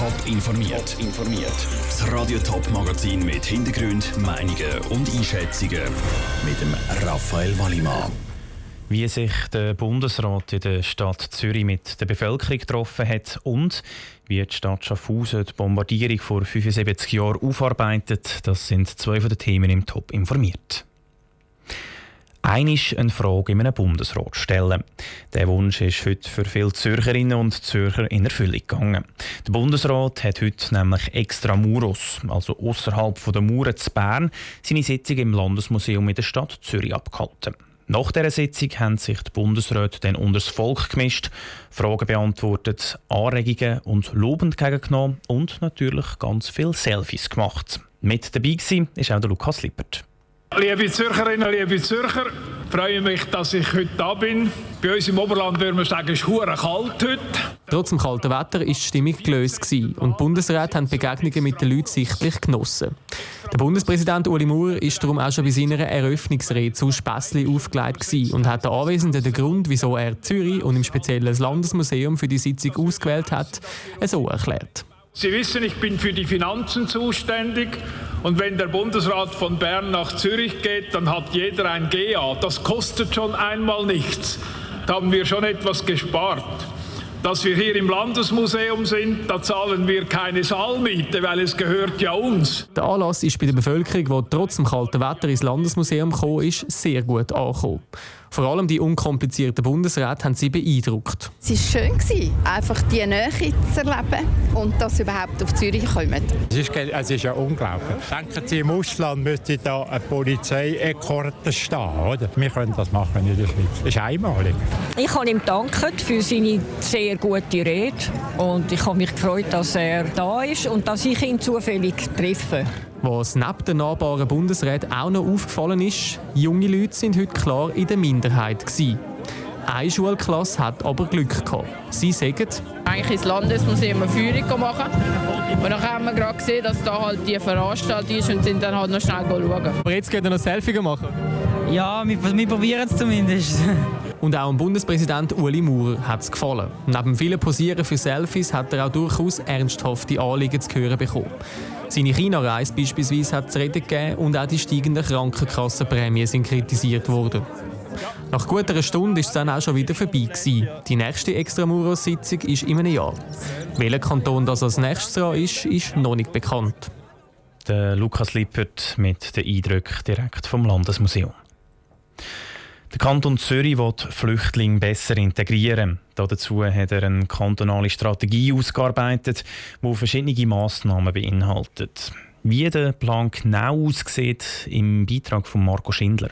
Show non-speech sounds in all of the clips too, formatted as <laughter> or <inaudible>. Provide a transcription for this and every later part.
Top informiert. informiert. Das Radio Top Magazin mit Hintergrund, Meinungen und Einschätzungen mit dem Raphael Wallimann. Wie sich der Bundesrat in der Stadt Zürich mit der Bevölkerung getroffen hat und wie die Stadt Schaffhausen die Bombardierung vor 75 Jahren aufarbeitet, das sind zwei von den Themen im Top informiert. Einisch eine Frage in einem Bundesrat stellen. Der Wunsch ist heute für viele Zürcherinnen und Zürcher in Erfüllung gegangen. Der Bundesrat hat heute nämlich extra Muros, also außerhalb der Mauern zu Bern, seine Sitzung im Landesmuseum in der Stadt Zürich abgehalten. Nach dieser Sitzung haben sich die Bundesräte dann unter das Volk gemischt, Fragen beantwortet, Anregungen und lobend entgegengenommen und natürlich ganz viele Selfies gemacht. Mit dabei war auch der Lukas Lippert. Liebe Zürcherinnen, liebe Zürcher, freue mich, dass ich heute da bin. Bei uns im Oberland würden wir sagen, es ist kalt heute. Trotz dem kalten Wetter war die Stimmung gelöst und die Bundesräte haben Begegnungen mit den Leuten sichtlich genossen. Der Bundespräsident Uli Maurer ist darum auch schon bei seiner Eröffnungsrede zu Spässli aufgelegt und hat den Anwesenden den Grund, wieso er Zürich und im Speziellen das Landesmuseum für die Sitzung ausgewählt hat, so erklärt. Sie wissen, ich bin für die Finanzen zuständig und wenn der Bundesrat von Bern nach Zürich geht, dann hat jeder ein GA. Das kostet schon einmal nichts. Da haben wir schon etwas gespart. Dass wir hier im Landesmuseum sind, da zahlen wir keine Saalmiete, weil es gehört ja uns. Der Anlass ist bei der Bevölkerung, die trotz dem kalten Wetter ins Landesmuseum gekommen ist, sehr gut angekommen. Vor allem die unkomplizierten Bundesräte haben sie beeindruckt. Es war schön, einfach die Nähe zu erleben und dass sie überhaupt auf Zürich kommen. Es ist, es ist ja unglaublich. Denken Sie, im Ausland müsste da eine Polizeiekorde stehen, oder? Wir können das machen in der Schweiz. Das ist einmalig. Ich habe ihm danken für seine sehr gute Rede und ich habe mich gefreut, dass er da ist und dass ich ihn zufällig treffe. Was neben den nahbaren Bundesräten auch noch aufgefallen ist, junge Leute sind heute klar in der Minderheit. Gewesen. Eine Schulklasse hat aber Glück gehabt. Sie sagen, eigentlich ins Landesmuseum eine Führung machen. Und dann haben wir gerade gesehen, dass da halt die Veranstaltung ist und sind dann halt noch schnell schauen. Aber jetzt geht ihr noch Selfie machen? Ja, wir, wir probieren es zumindest. <laughs> Und auch dem Bundespräsident Uli Maurer hat es gefallen. Neben vielen Posieren für Selfies hat er auch durchaus ernsthafte Anliegen zu hören bekommen. Seine China-Reise beispielsweise hat es Reden gegeben und auch die steigenden Krankenkassenprämien sind kritisiert worden. Nach gut einer Stunde ist es dann auch schon wieder vorbei gewesen. Die nächste Extramuros-Sitzung ist in einem Jahr. Welcher Kanton das als nächstes dran ist, ist noch nicht bekannt. Der Lukas Lippert mit den Eindrücken direkt vom Landesmuseum. Der Kanton Zürich will Flüchtlinge besser integrieren. Dazu hat er eine kantonale Strategie ausgearbeitet, die verschiedene Massnahmen beinhaltet. Wie der Plan genau aussieht, im Beitrag von Marco Schindler.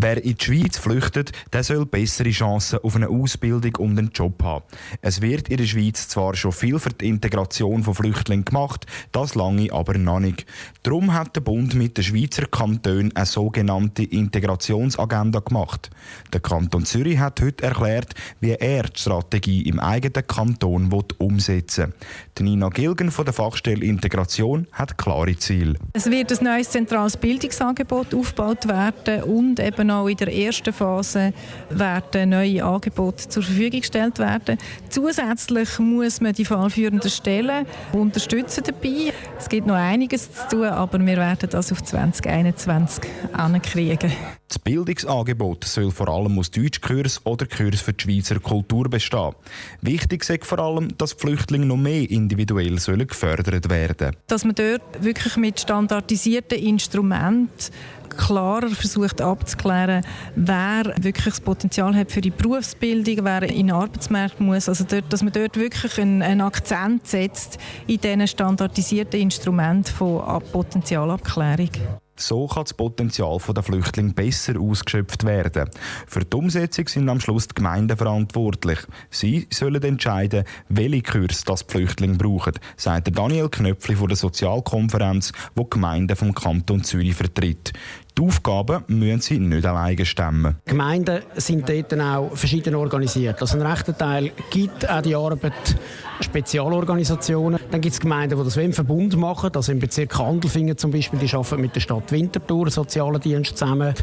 Wer in die Schweiz flüchtet, der soll bessere Chancen auf eine Ausbildung und einen Job haben. Es wird in der Schweiz zwar schon viel für die Integration von Flüchtlingen gemacht, das lange aber noch nicht. Darum hat der Bund mit den Schweizer Kantonen eine sogenannte Integrationsagenda gemacht. Der Kanton Zürich hat heute erklärt, wie er die Strategie im eigenen Kanton umsetzen will. Nina Gilgen von der Fachstelle Integration hat klare Ziele. Es wird ein neues zentrales Bildungsangebot aufgebaut werden und eben eben auch in der ersten Phase werden neue Angebote zur Verfügung gestellt werden. Zusätzlich muss man die fallführenden Stellen unterstützen dabei. Es gibt noch einiges zu tun, aber wir werden das auf 2021 ankriegen. Das Bildungsangebot soll vor allem aus Deutschkurs oder Kurs für die Schweizer Kultur bestehen. Wichtig ist vor allem, dass Flüchtlinge noch mehr individuell sollen gefördert werden Dass man dort wirklich mit standardisierten Instrumenten klarer versucht abzuklären, wer wirklich das Potenzial hat für die Berufsbildung, wer in den Arbeitsmarkt muss. Also dort, dass man dort wirklich einen, einen Akzent setzt in diesen standardisierten Instrumenten von Potenzialabklärung. So kann das Potenzial der Flüchtlinge besser ausgeschöpft werden. Für die Umsetzung sind am Schluss die Gemeinden verantwortlich. Sie sollen entscheiden, welche Kurs das die Flüchtlinge brauchen, sagt Daniel Knöpfli von der Sozialkonferenz, wo die Gemeinden vom Kanton Zürich vertritt. Die Aufgaben müssen sie nicht alleine stemmen. Die Gemeinden sind dort auch verschieden organisiert. Also ein rechter Teil gibt auch die Arbeit Spezialorganisationen. Dann gibt es Gemeinden, die das im Verbund machen. Also im Bezirk Handelfingen zum Beispiel, die arbeiten mit der Stadt Winterthur, sozialen Dienst zusammen.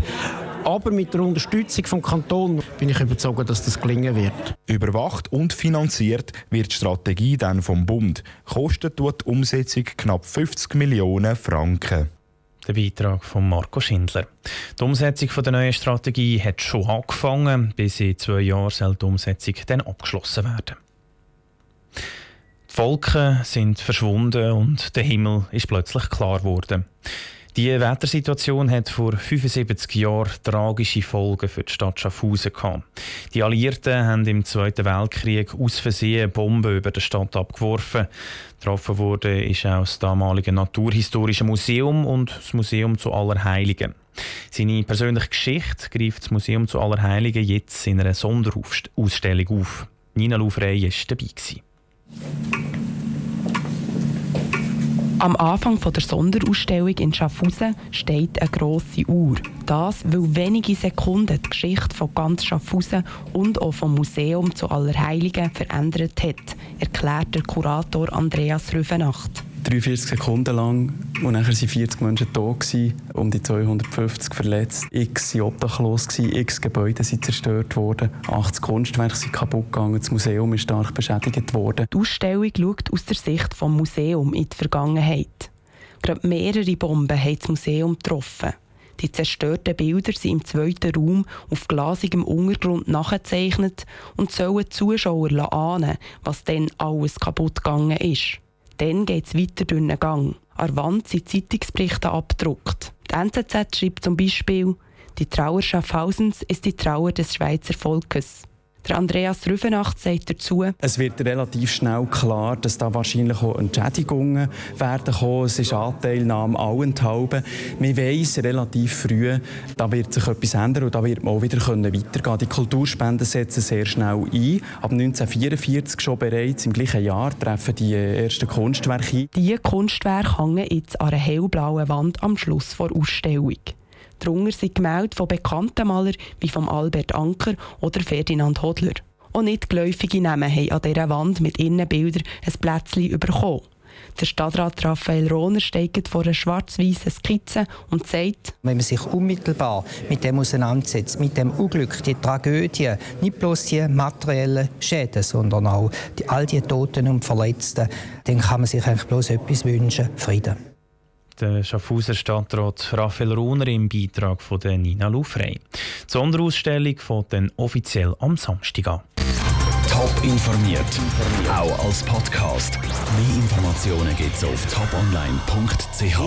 Aber mit der Unterstützung vom Kanton bin ich überzeugt, dass das gelingen wird. Überwacht und finanziert wird die Strategie dann vom Bund. Kostet tut die Umsetzung knapp 50 Millionen Franken. Der Beitrag von Marco Schindler. Die Umsetzung der neuen Strategie hat schon angefangen. Bis in zwei Jahren soll die Umsetzung dann abgeschlossen werden. Die Wolken sind verschwunden und der Himmel ist plötzlich klar geworden. Die Wettersituation hat vor 75 Jahren tragische Folgen für die Stadt Schaffhausen gehabt. Die Alliierten haben im Zweiten Weltkrieg aus Versehen Bomben über die Stadt abgeworfen. Getroffen wurde ist auch das damalige Naturhistorische Museum und das Museum zu Allerheiligen. Seine persönliche Geschichte greift das Museum zu Allerheiligen jetzt in einer Sonderausstellung auf. Nina Louvrey war dabei. Am Anfang der Sonderausstellung in Schaffhausen steht eine grosse Uhr. Das, weil wenige Sekunden die Geschichte von ganz Schaffhausen und auch vom Museum zu Allerheiligen verändert hat, erklärt der Kurator Andreas Rüfenacht. 43 Sekunden lang und nachher waren 40 Menschen tot, um die 250 verletzt. X waren obdachlos, x Gebäude sind zerstört worden, 80 Kunstwerke sind kaputt gegangen, das Museum ist stark beschädigt worden. Die Ausstellung schaut aus der Sicht des Museums in die Vergangenheit. Gerade mehrere Bomben haben das Museum getroffen. Die zerstörten Bilder sind im zweiten Raum auf glasigem Untergrund nachgezeichnet und sollen Zuschauer ahnen, was dann alles kaputt gegangen ist. Dann geht es weiter durch den Gang. An der Wand sind Zeitungsberichte abgedruckt. Die NZZ schreibt zum Beispiel, die Trauer Schaffhausens ist die Trauer des Schweizer Volkes. Der Andreas Rüfenacht sagt dazu, es wird relativ schnell klar, dass da wahrscheinlich auch Entschädigungen werden kommen. Es ist Anteilnahme allenthalben. Man weiss relativ früh, da wird sich etwas ändern und da wird man auch wieder weitergehen können. Die Kulturspenden setzen sehr schnell ein. Ab 1944 schon bereits im gleichen Jahr treffen die ersten Kunstwerke ein. Diese Kunstwerke hängen jetzt an einer hellblauen Wand am Schluss der Ausstellung. Darunter sind Gemälde von bekannten Malern wie von Albert Anker oder Ferdinand Hodler. Auch nicht geläufige Namen haben an dieser Wand mit ihren Bildern ein Plätzchen bekommen. Der Stadtrat Raphael Rohner steigt vor einer schwarz-weißen Skizze und sagt, wenn man sich unmittelbar mit dem auseinandersetzt, mit dem Unglück, die Tragödie, nicht bloß die materiellen Schäden, sondern auch die, all die Toten und Verletzten, dann kann man sich eigentlich bloß etwas wünschen, Frieden der Schaffhauser Stadtrat Raphael Runer im Beitrag von der Nina Lufrey. Die Sonderausstellung fängt dann offiziell am Samstag an. Top informiert, auch als Podcast. Mehr Informationen gibt es auf toponline.ch.